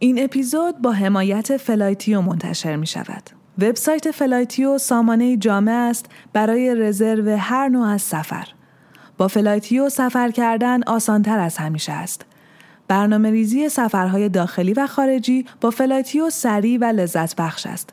این اپیزود با حمایت فلایتیو منتشر می شود. وبسایت فلایتیو سامانه جامع است برای رزرو هر نوع از سفر. با فلایتیو سفر کردن آسانتر از همیشه است. برنامه ریزی سفرهای داخلی و خارجی با فلایتیو سریع و لذت بخش است.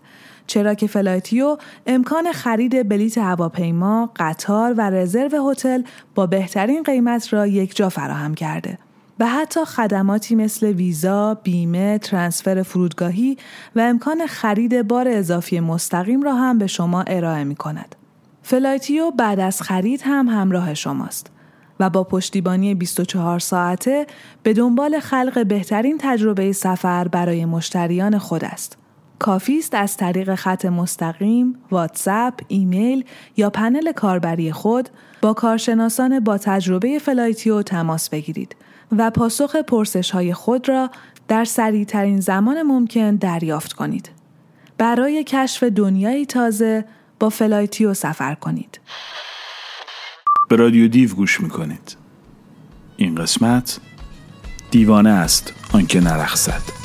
چرا که فلایتیو امکان خرید بلیت هواپیما، قطار و رزرو هتل با بهترین قیمت را یک جا فراهم کرده. و حتی خدماتی مثل ویزا، بیمه، ترانسفر فرودگاهی و امکان خرید بار اضافی مستقیم را هم به شما ارائه می کند. فلایتیو بعد از خرید هم همراه شماست و با پشتیبانی 24 ساعته به دنبال خلق بهترین تجربه سفر برای مشتریان خود است. کافی است از طریق خط مستقیم، واتساپ، ایمیل یا پنل کاربری خود با کارشناسان با تجربه فلایتیو تماس بگیرید و پاسخ پرسش های خود را در سریع ترین زمان ممکن دریافت کنید. برای کشف دنیایی تازه با فلایتیو سفر کنید. به رادیو دیو گوش می‌کنید. این قسمت دیوانه است آنکه نرقصد.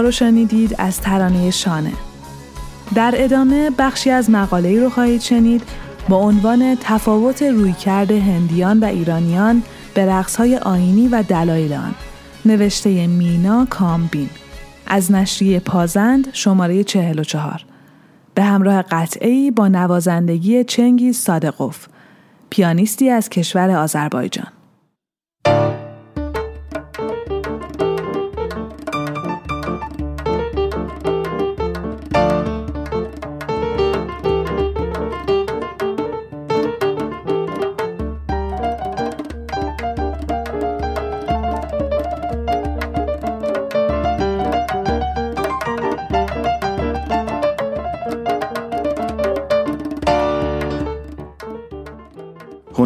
رو شنیدید از ترانه شانه. در ادامه بخشی از مقاله رو خواهید شنید با عنوان تفاوت رویکرد هندیان و ایرانیان به رقصهای آینی و دلایل آن. نوشته مینا کامبین. از نشریه پازند شماره 44 به همراه قطعی با نوازندگی چنگیز صادقوف پیانیستی از کشور آذربایجان.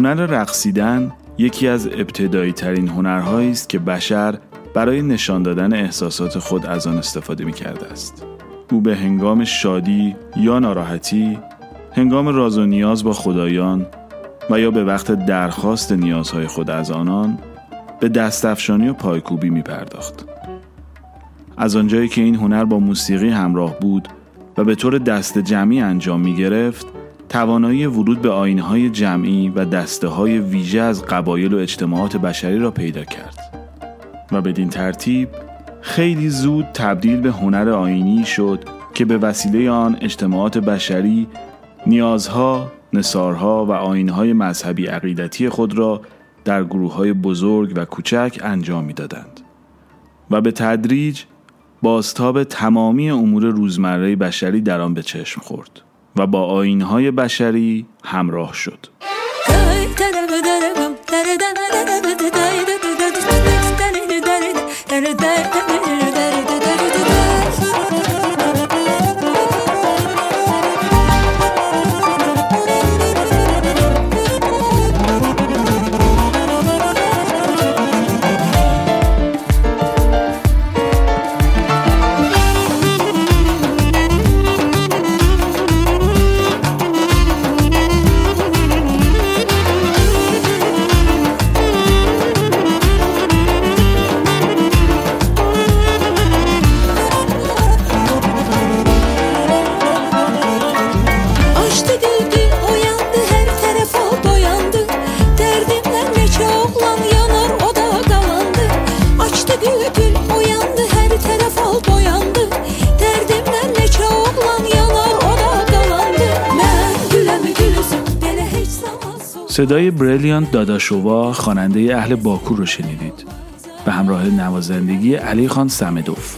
هنر رقصیدن یکی از ابتدایی ترین هنرهایی است که بشر برای نشان دادن احساسات خود از آن استفاده می کرده است. او به هنگام شادی یا ناراحتی، هنگام راز و نیاز با خدایان و یا به وقت درخواست نیازهای خود از آنان به دستفشانی و پایکوبی می پرداخت. از آنجایی که این هنر با موسیقی همراه بود و به طور دست جمعی انجام می گرفت توانایی ورود به آینهای جمعی و دسته های ویژه از قبایل و اجتماعات بشری را پیدا کرد و بدین ترتیب خیلی زود تبدیل به هنر آینی شد که به وسیله آن اجتماعات بشری نیازها، نصارها و آینهای مذهبی عقیدتی خود را در گروه های بزرگ و کوچک انجام می‌دادند و به تدریج بازتاب تمامی امور روزمره بشری در آن به چشم خورد. و با آینهای بشری همراه شد. صدای بریلیانت داداشووا خواننده اهل باکو رو شنیدید. به همراه نوازندگی علی خان سمدوف.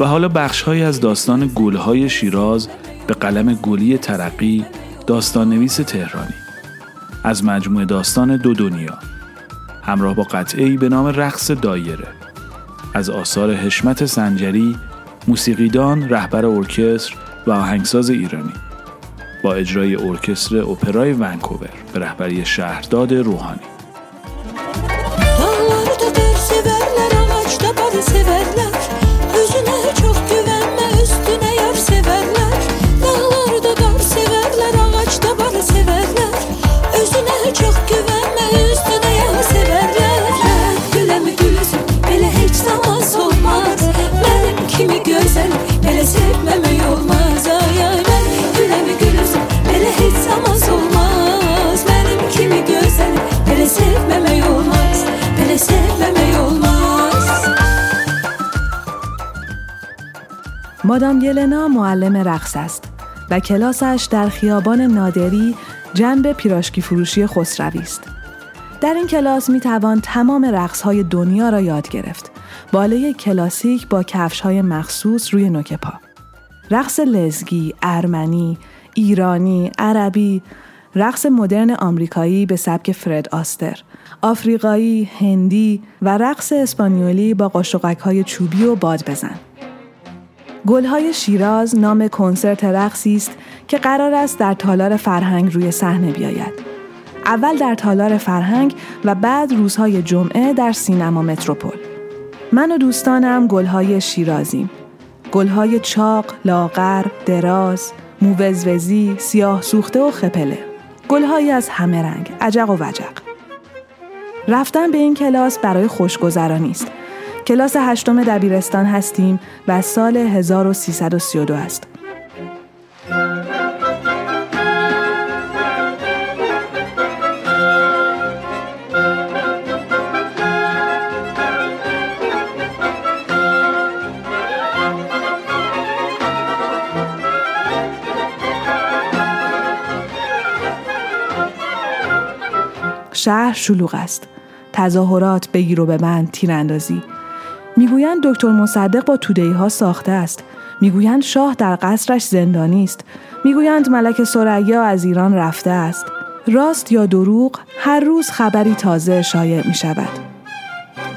و حالا بخشهایی از داستان گلهای شیراز به قلم گلی ترقی داستان نویس تهرانی. از مجموعه داستان دو دنیا. همراه با قطعی به نام رقص دایره. از آثار حشمت سنجری موسیقیدان رهبر ارکستر و آهنگساز ایرانی. با اجرای ارکستر اپرای ونکوور به رهبری شهرداد روحانی. مادام یلنا معلم رقص است و کلاسش در خیابان نادری جنب پیراشکی فروشی خسروی است. در این کلاس می توان تمام رقص های دنیا را یاد گرفت. باله کلاسیک با کفش های مخصوص روی نوک پا. رقص لزگی، ارمنی، ایرانی، عربی، رقص مدرن آمریکایی به سبک فرد آستر، آفریقایی، هندی و رقص اسپانیولی با قاشقک های چوبی و باد بزن. گلهای شیراز نام کنسرت رقصی است که قرار است در تالار فرهنگ روی صحنه بیاید. اول در تالار فرهنگ و بعد روزهای جمعه در سینما متروپول. من و دوستانم گلهای شیرازیم. گلهای چاق، لاغر، دراز، موزوزی، سیاه سوخته و خپله. گلهایی از همه رنگ، عجق و وجق. رفتن به این کلاس برای خوشگذرانی است کلاس هشتم دبیرستان هستیم و سال 1332 است. شهر شلوغ است. تظاهرات بگیر و من تیراندازی می‌گویند دکتر مصدق با تودهی ها ساخته است. می‌گویند شاه در قصرش زندانی است. می‌گویند ملک سریا از ایران رفته است. راست یا دروغ هر روز خبری تازه شایع می شود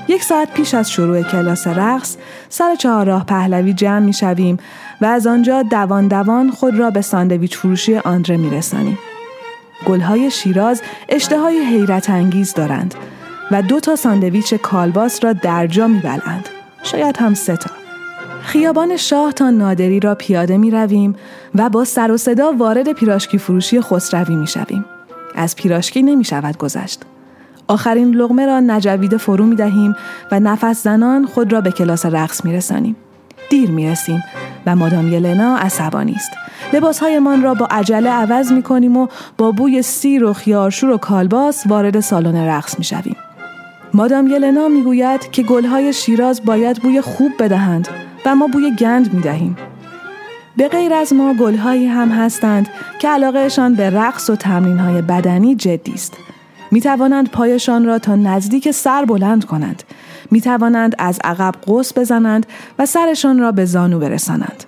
یک ساعت پیش از شروع کلاس رقص سر چهارراه پهلوی جمع می شویم و از آنجا دوان دوان خود را به ساندویچ فروشی آندره می رسانیم. گلهای شیراز اشتهای حیرت انگیز دارند. و دو تا ساندویچ کالباس را در جا میبلند. شاید هم سه تا. خیابان شاه تا نادری را پیاده می رویم و با سر و صدا وارد پیراشکی فروشی خسروی می شویم. از پیراشکی نمی شود گذشت. آخرین لغمه را نجویده فرو می دهیم و نفس زنان خود را به کلاس رقص می رسانیم. دیر می رسیم و مادام یلنا عصبانی است. لباسهایمان را با عجله عوض می کنیم و با بوی سیر و خیارشور و کالباس وارد سالن رقص می شویم. مادام یلنا می‌گوید که گلهای شیراز باید بوی خوب بدهند و ما بوی گند می دهیم. به غیر از ما گلهایی هم هستند که علاقهشان به رقص و تمرینهای بدنی جدی است. می توانند پایشان را تا نزدیک سر بلند کنند. می توانند از عقب قوس بزنند و سرشان را به زانو برسانند.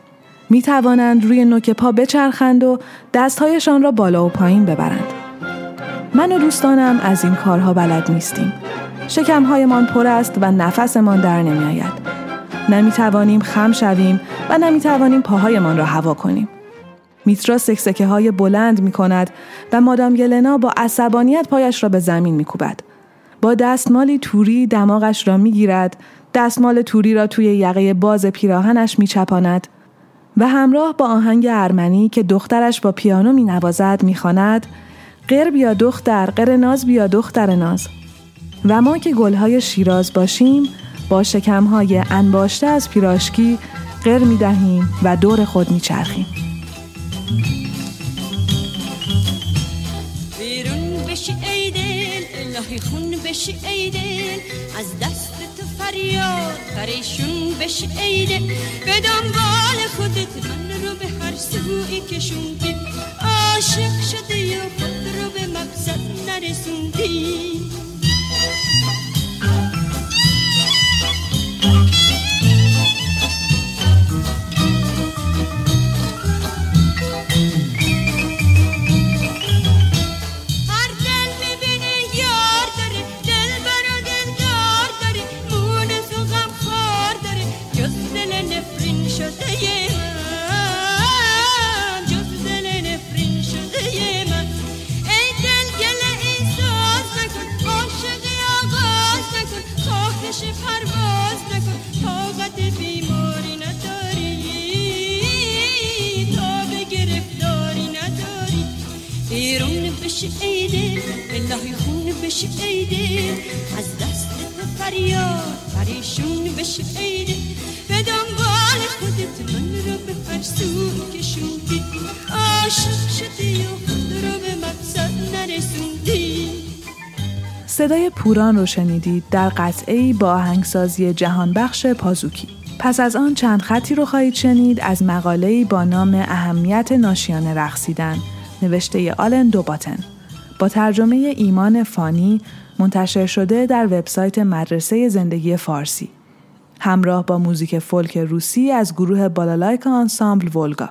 می توانند روی نوک پا بچرخند و دستهایشان را بالا و پایین ببرند. من و دوستانم از این کارها بلد نیستیم. شکمهایمان پر است و نفسمان در نمیآید. نمی توانیم خم شویم و نمی توانیم پاهایمان را هوا کنیم. میترا سکسکه های بلند می کند و مادام گلنا با عصبانیت پایش را به زمین می کوبد. با دستمالی توری دماغش را می گیرد، دستمال توری را توی یقه باز پیراهنش می چپاند و همراه با آهنگ ارمنی که دخترش با پیانو می نوازد می خاند قر بیا دختر قر ناز بیا دختر ناز و ما که گلهای شیراز باشیم با شکمهای انباشته از پیراشکی قر می دهیم و دور خود می چرخیم. بیرون بشی ایدن الهی خون بشی ایدن از دست تو فریاد پریشون بشی ایدن به دنبال خودت من رو به هر سوی کشون که عاشق شده یا خود رو به مقصد صدای پوران رو شنیدید در قطعه با آهنگسازی جهانبخش پازوکی. پس از آن چند خطی رو خواهید شنید از مقاله‌ای با نام اهمیت ناشیانه رقصیدن نوشته آلن دوباتن. با ترجمه ایمان فانی منتشر شده در وبسایت مدرسه زندگی فارسی. همراه با موزیک فولک روسی از گروه بالالایک آنسامبل ولگا.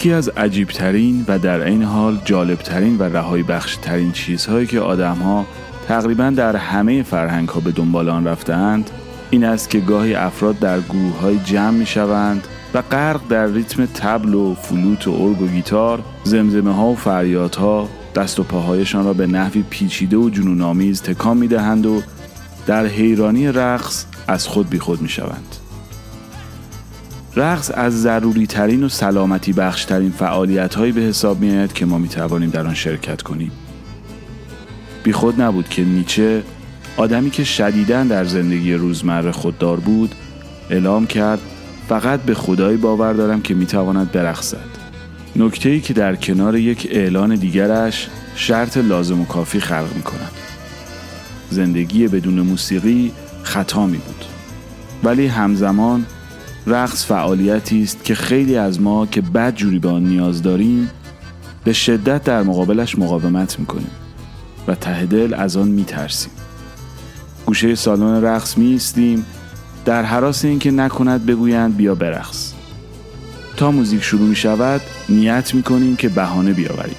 یکی از عجیبترین و در این حال جالبترین و رهایی بخشترین چیزهایی که آدمها تقریبا در همه فرهنگ ها به دنبال آن رفتند این است که گاهی افراد در گروه های جمع می شوند و غرق در ریتم تبل و فلوت و ارگ و گیتار زمزمه ها و فریادها دست و پاهایشان را به نحوی پیچیده و جنونآمیز تکان می دهند و در حیرانی رقص از خود بیخود می شوند. رقص از ضروری ترین و سلامتی بخش ترین فعالیت هایی به حساب می آید که ما می توانیم در آن شرکت کنیم. بی خود نبود که نیچه آدمی که شدیداً در زندگی روزمره خوددار بود اعلام کرد فقط به خدایی باور دارم که می تواند برقصد. نکته ای که در کنار یک اعلان دیگرش شرط لازم و کافی خلق می کند. زندگی بدون موسیقی خطا می بود. ولی همزمان رقص فعالیتی است که خیلی از ما که بد جوری به آن نیاز داریم به شدت در مقابلش مقاومت می‌کنیم و ته دل از آن میترسیم. گوشه سالن رقص میستیم در حراس اینکه نکند بگویند بیا برقص. تا موزیک شروع می شود نیت می کنیم که بهانه بیاوریم.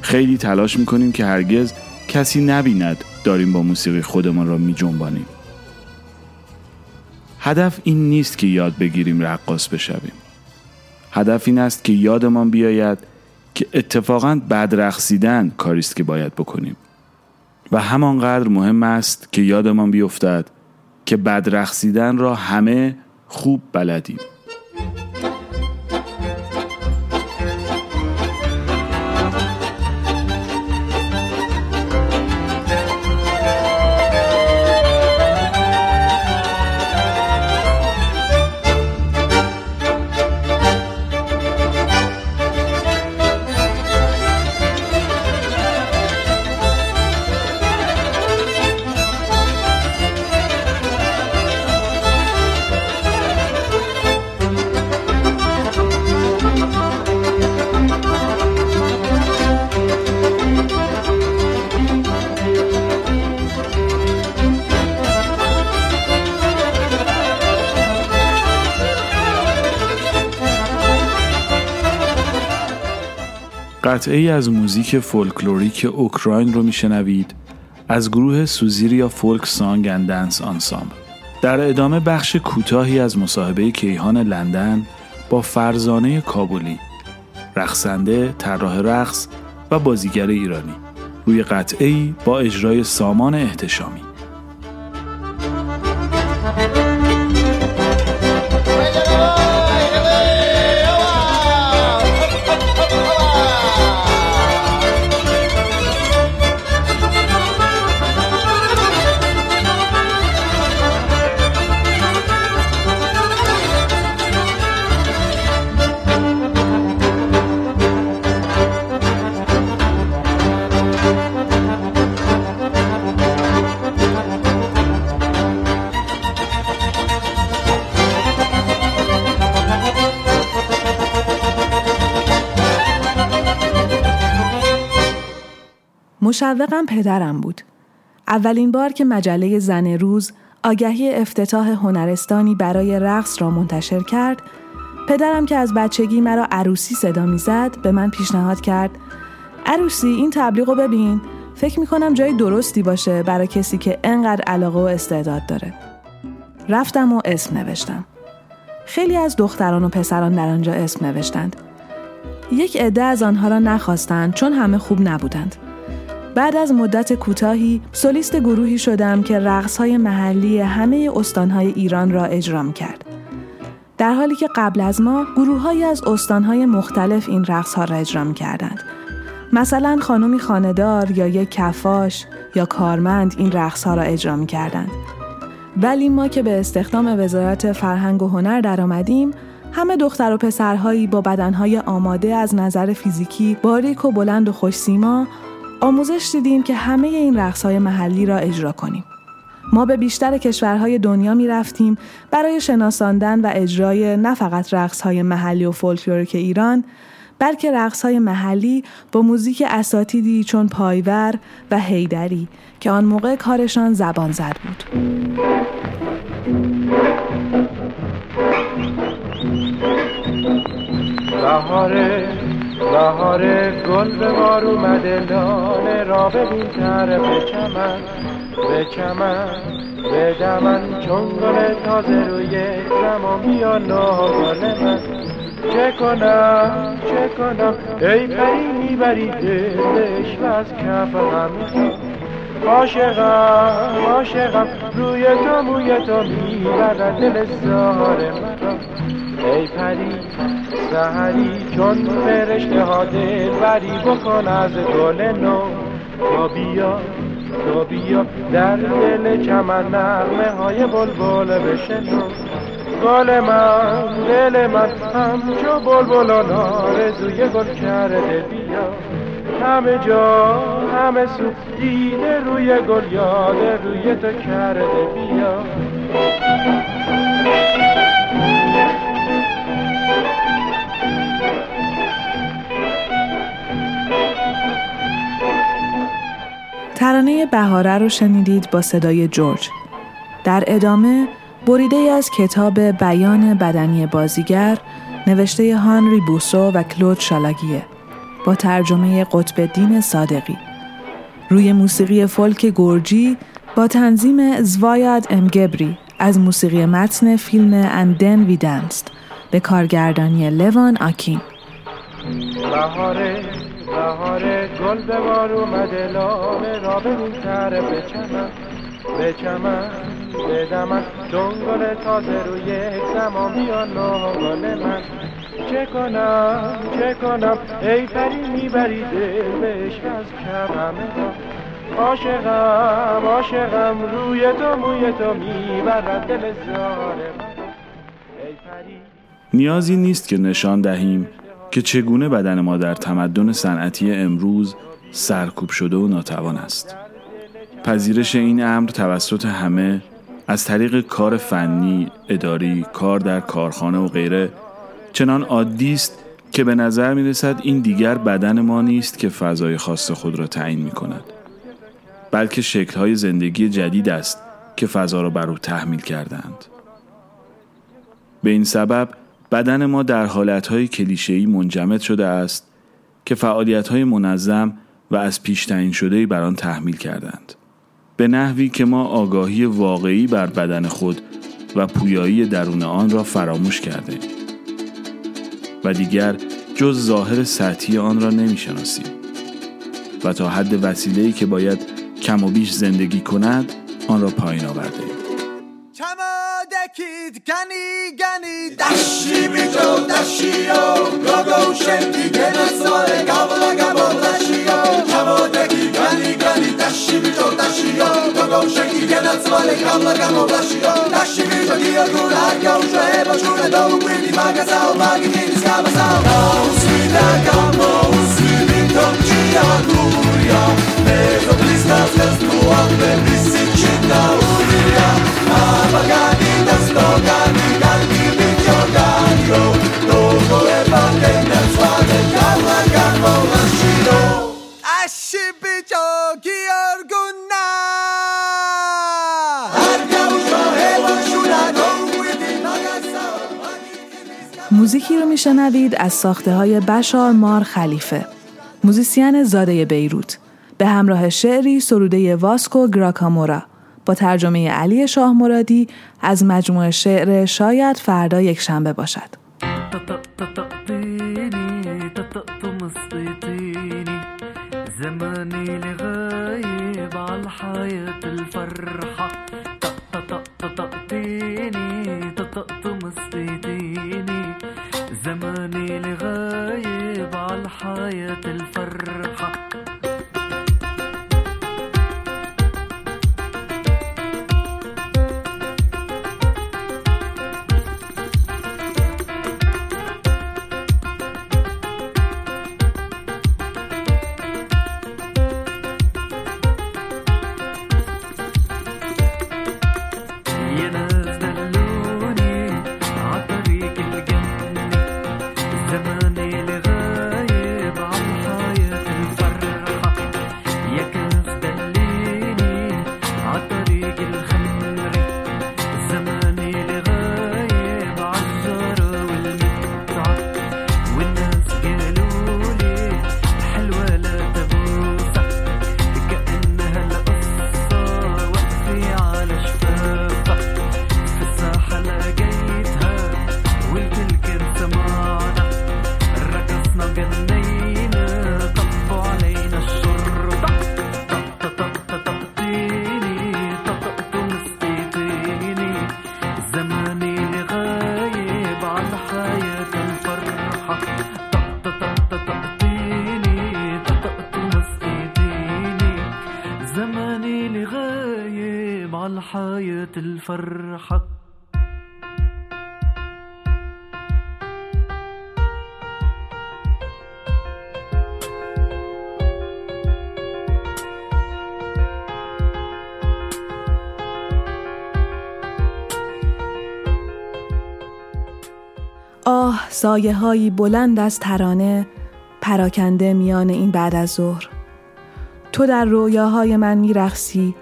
خیلی تلاش می کنیم که هرگز کسی نبیند داریم با موسیقی خودمان را می جنبانیم. هدف این نیست که یاد بگیریم رقاص بشویم. هدف این است که یادمان بیاید که اتفاقا بد رقصیدن کاریست که باید بکنیم. و همانقدر مهم است که یادمان بیفتد که بد رقصیدن را همه خوب بلدیم. قطعه ای از موزیک فولکلوریک اوکراین رو میشنوید. از گروه سوزیریا فولک سانگ اند دنس آنسامبل در ادامه بخش کوتاهی از مصاحبه کیهان لندن با فرزانه کابلی رقصنده، طراح رقص و بازیگر ایرانی. روی قطعی با اجرای سامان احتشامی. مشوقم پدرم بود. اولین بار که مجله زن روز آگهی افتتاح هنرستانی برای رقص را منتشر کرد، پدرم که از بچگی مرا عروسی صدا می‌زد به من پیشنهاد کرد عروسی این تبلیغ رو ببین فکر می‌کنم جای درستی باشه برای کسی که انقدر علاقه و استعداد داره. رفتم و اسم نوشتم. خیلی از دختران و پسران در آنجا اسم نوشتند. یک عده از آنها را نخواستند چون همه خوب نبودند. بعد از مدت کوتاهی سولیست گروهی شدم که های محلی همه استانهای ایران را اجرا کرد. در حالی که قبل از ما گروههایی از استانهای مختلف این ها را اجرا کردند. مثلا خانومی خاندار یا یک کفاش یا کارمند این ها را اجرا کردند. ولی ما که به استخدام وزارت فرهنگ و هنر درآمدیم همه دختر و پسرهایی با بدنهای آماده از نظر فیزیکی باریک و بلند و خوشسیما آموزش دیدیم که همه این رقص های محلی را اجرا کنیم. ما به بیشتر کشورهای دنیا می رفتیم برای شناساندن و اجرای نه فقط رقص های محلی و فولکلوریک ایران بلکه رقص های محلی با موزیک اساتیدی چون پایور و هیدری که آن موقع کارشان زبان زد بود. بهار گل به بار اومده لاله را ببین به چمن به چمن به دمن چون گل تازه روی زمان بیا گل من. چه کنم چه کنم؟ ای پری می‌بری دلش و از کف همه عاشقم عاشقم روی تو موی تو می‌برد دل زار مرا. ای پری سهری چون فرشته ها دلبری بکن از گل نو. تا بیا تا بیا در دل چمن نغمه های بلبل بشنو. گل من دل من همچو بلبلان آرزوی گل کرده بیا. همه جا همه سو دیده روی گل یاده روی تو کرده بیا. ترانه بهاره رو شنیدید با صدای جورج. در ادامه بریده از کتاب بیان بدنی بازیگر نوشته هانری بوسو و کلود شالاگیه با ترجمه قطب دین صادقی. روی موسیقی فولک گورجی با تنظیم زوایاد امگبری از موسیقی متن فیلم اندن وی دنست به کارگردانی لوان آکین. بهار گل به بار اومده لاله را ببین سر به چمن به چمن به دمن گل تازه روی یک زمان بیا گل من. چه کنم چه کنم؟ ای پری می‌بری دلش از کم همه عاشقم عاشقم روی تو موی تو می‌برد دل پری. نیازی نیست که نشان دهیم که چگونه بدن ما در تمدن صنعتی امروز سرکوب شده و ناتوان است. پذیرش این امر توسط همه از طریق کار فنی، اداری، کار در کارخانه و غیره چنان عادی است که به نظر می رسد این دیگر بدن ما نیست که فضای خاص خود را تعیین می کند. بلکه شکلهای زندگی جدید است که فضا را بر او تحمیل کردند. به این سبب بدن ما در حالتهای کلیشه‌ای منجمد شده است که فعالیتهای منظم و از پیش تعیین شده بر آن تحمیل کردند. به نحوی که ما آگاهی واقعی بر بدن خود و پویایی درون آن را فراموش کرده و دیگر جز ظاهر سطحی آن را نمی‌شناسیم. و تا حد وسیله‌ای که باید کم و بیش زندگی کند آن را پایین آورده დაში ბიჭო დაშიო გოგო შენდი გენაცოლე გავლა გაბოლაშიო ჩამოდეკი განი განი დაში ბიჭო დაშიო გოგო შენდი გენაცოლე გავლა გაბოლაშიო დაში ბიჭო გიოგურა გავშეება შურა დაუკვირდი მაგაზაო მაგინის გამაზაო გაუსვიდა გამოუსვიდი თომჭია გურია მე ზოგლის ნაცვლს თუ ამბები სიჩი დაურია აბაგანი და სლოგანი موزیکی رو میشنوید از ساخته های بشار مار خلیفه. موزیسین زاده بیروت. به همراه شعری سروده واسکو گراکامورا. با ترجمه علی شاه مرادی از مجموعه شعر شاید فردا یک شنبه باشد. تاني لغايب عالحياة الفرحة طق طق طقطيني طقط مسقيتيني زماني لغايب عالحياة الفرحة. الفرحة آه سایه هایی بلند از ترانه پراکنده میان این بعد از ظهر. تو در رویاهای من میرخسی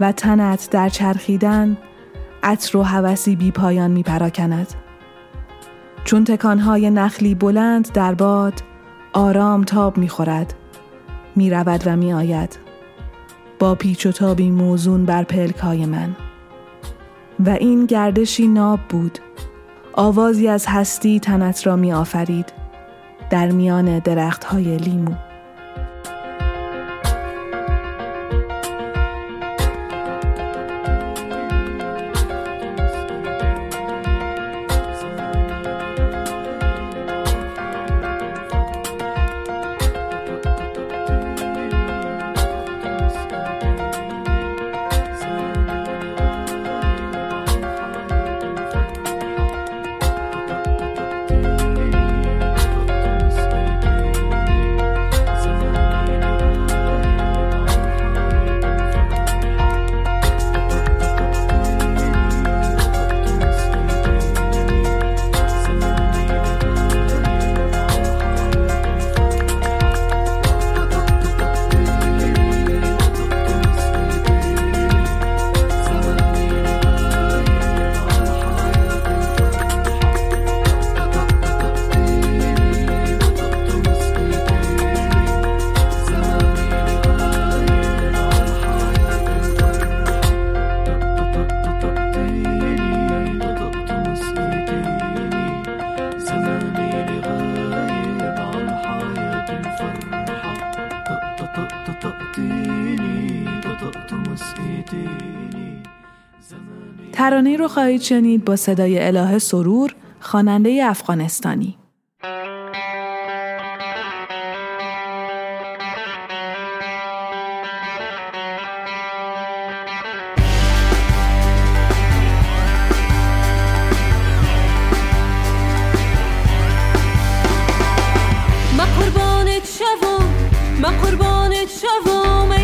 و تنت در چرخیدن عطر و هوسی بی پایان می پراکند. چون تکانهای نخلی بلند در باد آرام تاب می خورد. می رود و می آید. با پیچ و تابی موزون بر پلک های من. و این گردشی ناب بود. آوازی از هستی تنت را می آفرید. در میان درخت های لیمو. ترانه رو خواهید شنید با صدای اله سرور خواننده افغانستانی. چگونه به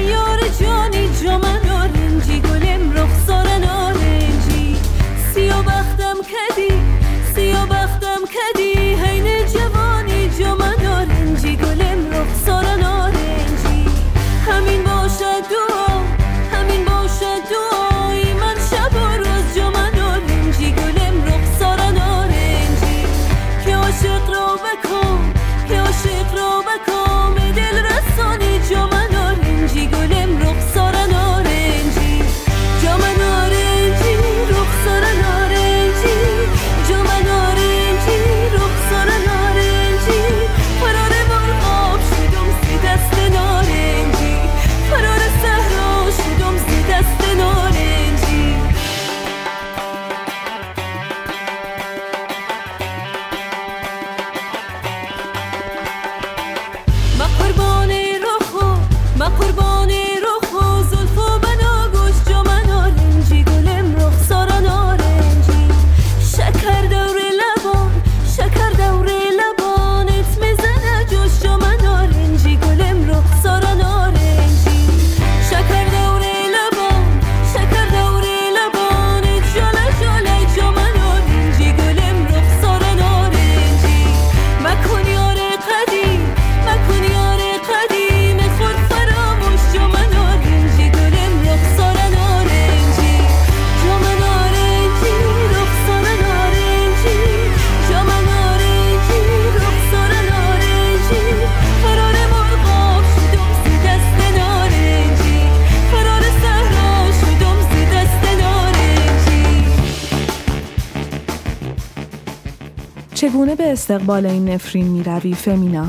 استقبال این نفرین می روی فمینا؟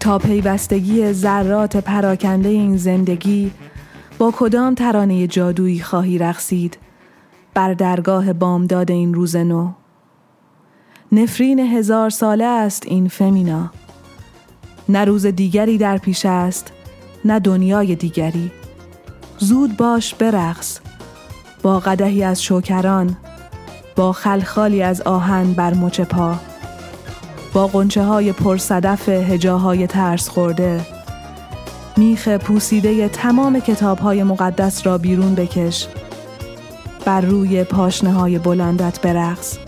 تا پیوستگی ذرات پراکنده این زندگی با کدام ترانه جادویی خواهی رقصید؟ بر درگاه بامداد این روز نو. نفرین هزار ساله است این فمینا. نه روز دیگری در پیش است نه دنیای دیگری. زود باش برقص. با قدهی از شوکران با خلخالی از آهن بر مچ پا. با قنچه های پرصدف هجاهای ترس خورده. میخ پوسیده تمام کتاب های مقدس را بیرون بکش. بر روی پاشنه های بلندت برقص.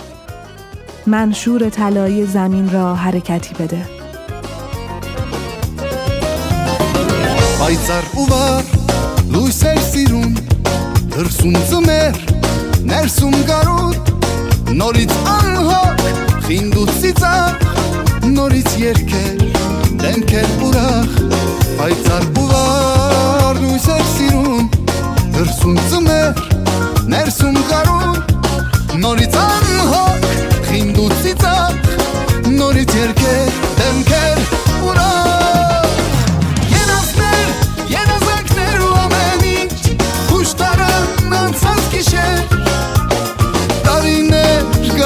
منشور طلایی زمین را حرکتی بده. Pajcar uvar, لوسر سیرون sirun Tërsun zëmer, nersun garut Norit anhok, խինդ ու ծիծաղ Նորից երկեր, դեմքեր ուրախ Պայծար ու վար լույսեր սիրում Դրսում ծմեր, ներսում կարում Նորից անհակ, խինդ ու ծիծաղ Նորից երկեր, դեմքեր ուրախ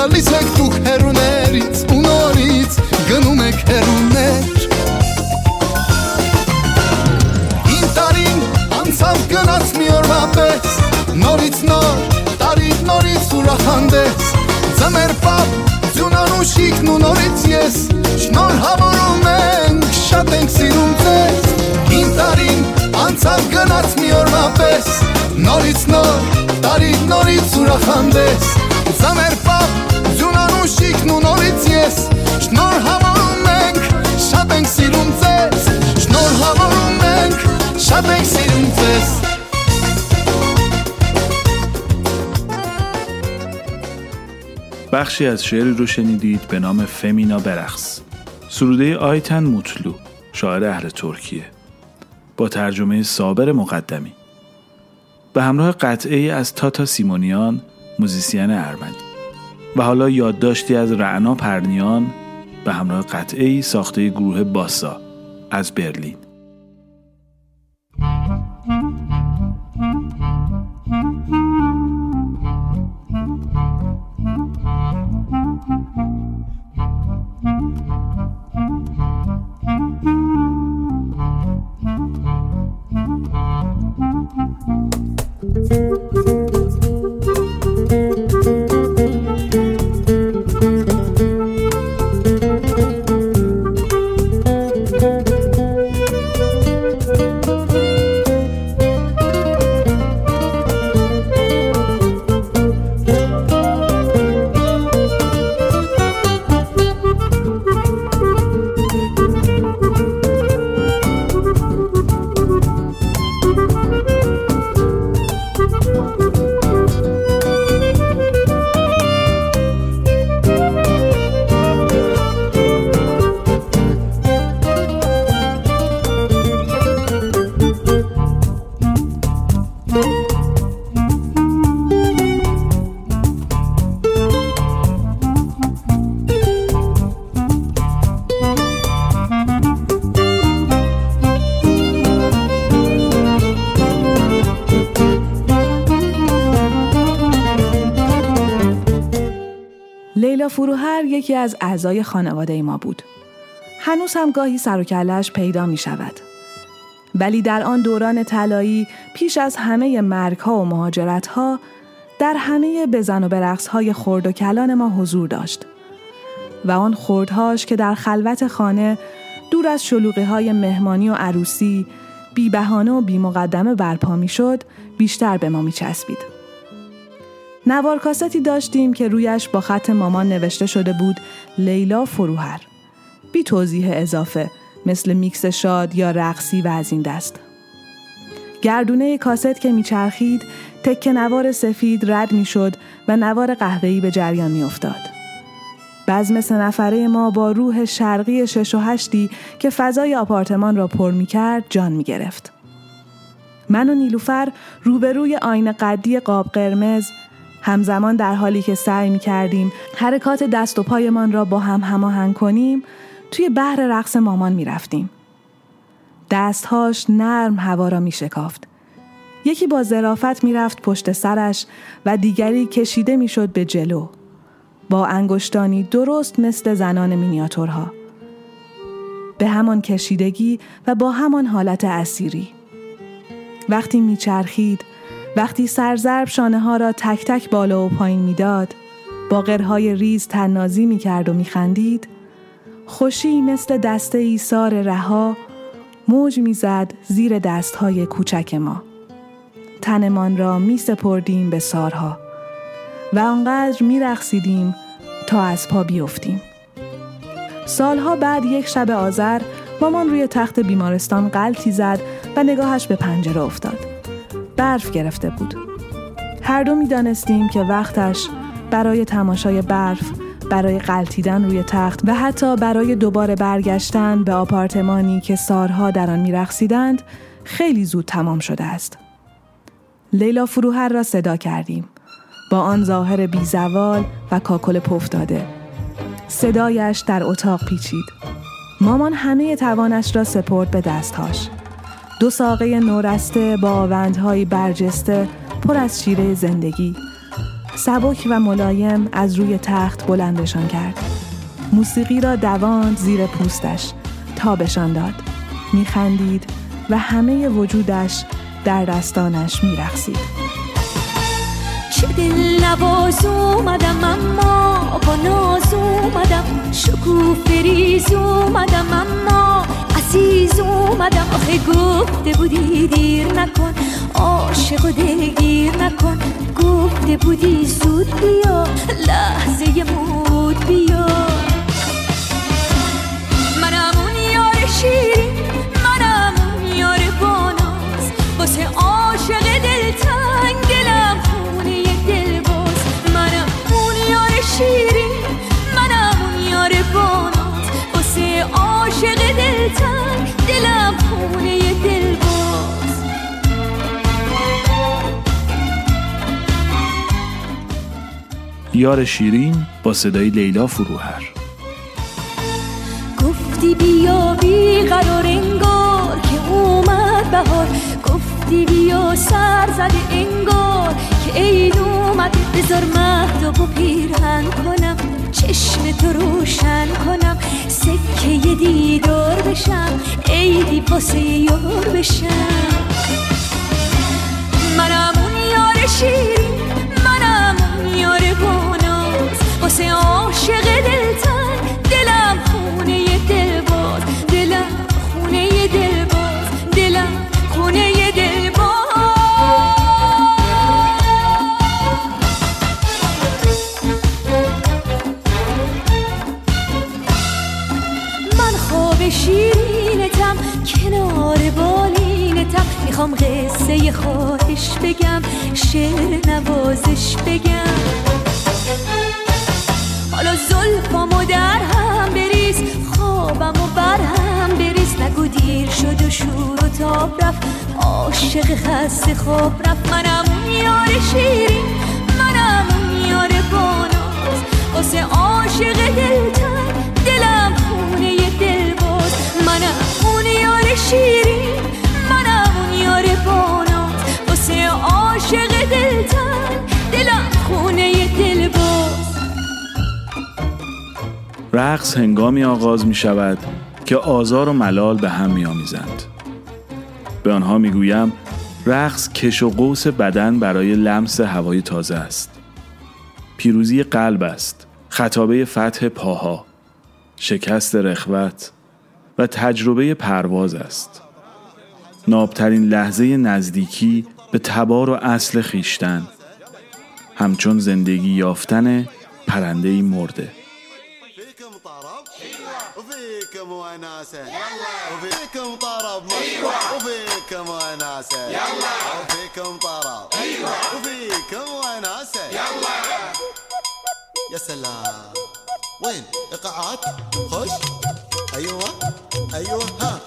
գալիս եք դուք հերուներից ու նորից գնում եք հերուներ Ին տարին անցավ գնաց մի օրվա պես նորից նոր տարի նորից ուրախանդես ձմեր պապ ձյունանուշիկն ու նորից ես շնոր համորում ենք շատ ենք սիրում ձեզ Ին տարին անցավ գնաց մի օրվա պես նորից նոր տարի նորից ուրախանդես Ձմեր պապ Շիկն ու նորից ես Շնոր համարում ենք Շատ ենք սիրում ձեզ Շնոր համարում ենք Շատ ենք սիրում ձեզ بخشی از شعری رو شنیدید به نام فمینا برقص سروده آیتن موتلو شاعر اهل ترکیه با ترجمه صابر مقدمی به همراه قطعه از تاتا سیمونیان موزیسین ارمنی و حالا یادداشتی از رعنا پرنیان به همراه قطعه ساخته گروه باسا از برلین. یکی از اعضای خانواده ما بود. هنوز هم گاهی سر و کلش پیدا می شود. ولی در آن دوران طلایی پیش از همه مرگ ها و مهاجرت ها در همه بزن و برقص های خرد و کلان ما حضور داشت. و آن خردهاش که در خلوت خانه دور از شلوغی های مهمانی و عروسی بی بهانه و بی مقدمه برپا می شد بیشتر به ما می چسبید. نوار کاستی داشتیم که رویش با خط مامان نوشته شده بود لیلا فروهر بی توضیح اضافه مثل میکس شاد یا رقصی و از این دست گردونه کاست که میچرخید تک نوار سفید رد می‌شد و نوار قهوه‌ای به جریان میافتاد. بزم سه نفره ما با روح شرقی شش و هشتی که فضای آپارتمان را پر می کرد جان می گرفت. من و نیلوفر روبروی آین قدی قاب قرمز همزمان در حالی که سعی می کردیم حرکات دست و پایمان را با هم هماهنگ کنیم توی بحر رقص مامان می رفتیم. دستهاش نرم هوا را می شکافت. یکی با ظرافت می رفت پشت سرش و دیگری کشیده می شد به جلو. با انگشتانی درست مثل زنان مینیاتورها. به همان کشیدگی و با همان حالت اسیری. وقتی میچرخید وقتی سرزرب شانه ها را تک تک بالا و پایین می‌داد با قرهای ریز تنازی می کرد و می خندید خوشی مثل دسته ایسار رها موج می‌زد زیر دستهای کوچک ما. تنمان را می سپردیم به سارها و آنقدر می رخصیدیم تا از پا بیفتیم. سالها بعد یک شب آذر مامان روی تخت بیمارستان قلتی زد و نگاهش به پنجره افتاد. برف گرفته بود. هر دو می دانستیم که وقتش برای تماشای برف، برای قلتیدن روی تخت و حتی برای دوباره برگشتن به آپارتمانی که سارها در آن میرقصیدند خیلی زود تمام شده است. لیلا فروهر را صدا کردیم. با آن ظاهر بیزوال و کاکل پف داده. صدایش در اتاق پیچید. مامان همه توانش را سپرد به دستهاش. دو ساقه نورسته با آوندهایی برجسته پر از شیره زندگی. سبک و ملایم از روی تخت بلندشان کرد. موسیقی را دواند زیر پوستش. تابشان داد. میخندید و همه وجودش در دستانش میرخسید چه دل نواز اومدم اما با ناز اومدم. شکوه فریز اومدم اما عزیز اومدم. آخه گفته بودی دیر نکن. عاشق و دلگیر نکن. گفته بودی زود بیا. لحظه مود بیا. منم اون یار شیرین منم اون یار باناز واسه عاشق دلتنگ یار شیرین با صدای لیلا فروهر. گفتی بیا بی قرار انگار که اومد بهار. گفتی بیا سر زده انگار که عید اومد بذار مهد و پیرهن کنم چشم تو روشن کنم. سکه دیدار بشم عیدی واسه یار بشم. منم اون یار واسه عاشق دلتن دلم خونه دل باز دلم خونه دل باز دلم خونه دل باز من خواب شیرینتم کنار بالینتم. می‌خوام قصه خواهش بگم شعر نوازش بگم. حالا زلفامو در هم بریز خوابمو بر هم بریز. نگو دیر شد و شور و تاب رفت عاشق خسته خواب رفت. منم یار شیرین منم یار باناز واسه عاشق دلتن دلم خونه دل باز منم اون یار شیرین رقص هنگامی آغاز می شود که آزار و ملال به هم می آمیزند. به آنها می گویم رقص کش و قوس بدن برای لمس هوای تازه است. پیروزی قلب است. خطابه فتح پاها. شکست رخوت و تجربه پرواز است. نابترین لحظه نزدیکی به تبار و اصل خیشتن. همچون زندگی یافتن پرنده مرده. وفيكم وناسة. وفيكم طرب وفيكم وناسة. وفيكم طرب. وفيكم وناسة. يا سلام. وين؟ ايقاعات خش أيوه. أيوه. ها.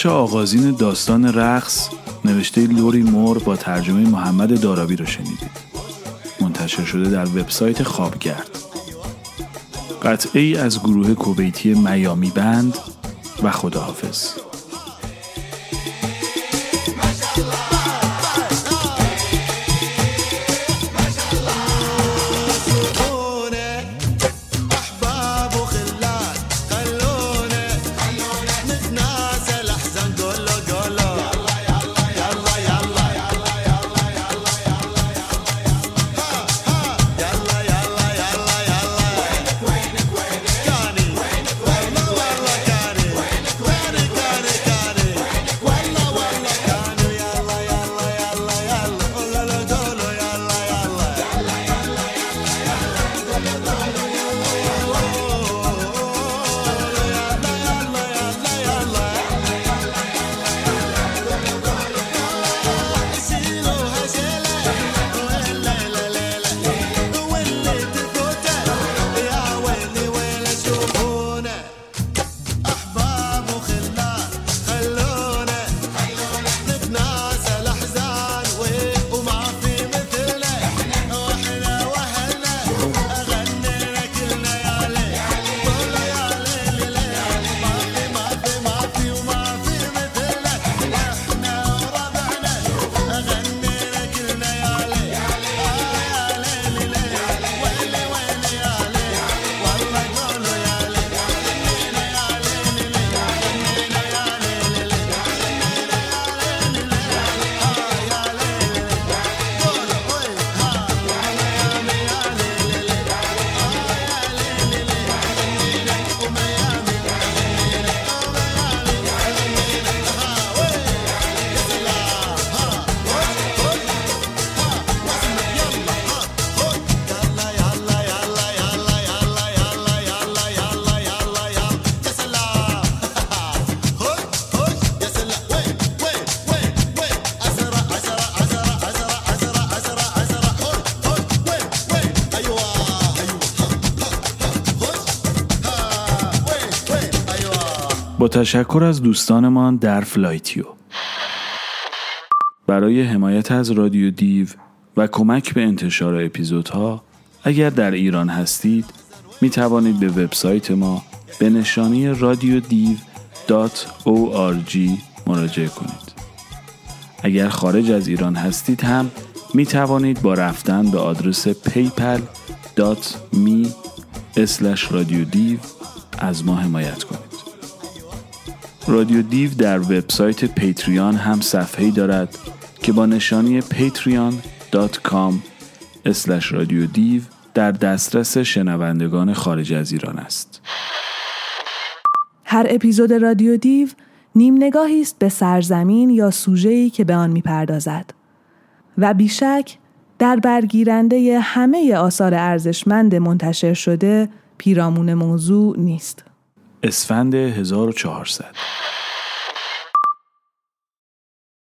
بخش آغازین داستان رقص نوشته لوری مور با ترجمه محمد دارابی رو شنیدید. منتشر شده در وبسایت خوابگرد. قطعه ای از گروه کویتی میامی بند و خداحافظ. با تشکر از دوستانمان در فلایتیو برای حمایت از رادیو دیو و کمک به انتشار اپیزودها اگر در ایران هستید می توانید به وبسایت ما به نشانی رادیو دیو مراجعه کنید. اگر خارج از ایران هستید هم می توانید با رفتن به آدرس paypal.me رادیو دیو از ما حمایت کنید. رادیو دیو در وبسایت پیتریان هم صفحه‌ای دارد که با نشانی patreon.com رادیو دیو در دسترس شنوندگان خارج از ایران است. هر اپیزود رادیو دیو نیم نگاهی است به سرزمین یا سوژه‌ای که به آن می‌پردازد و بیشک در برگیرنده همه آثار ارزشمند منتشر شده پیرامون موضوع نیست. اسفند 1400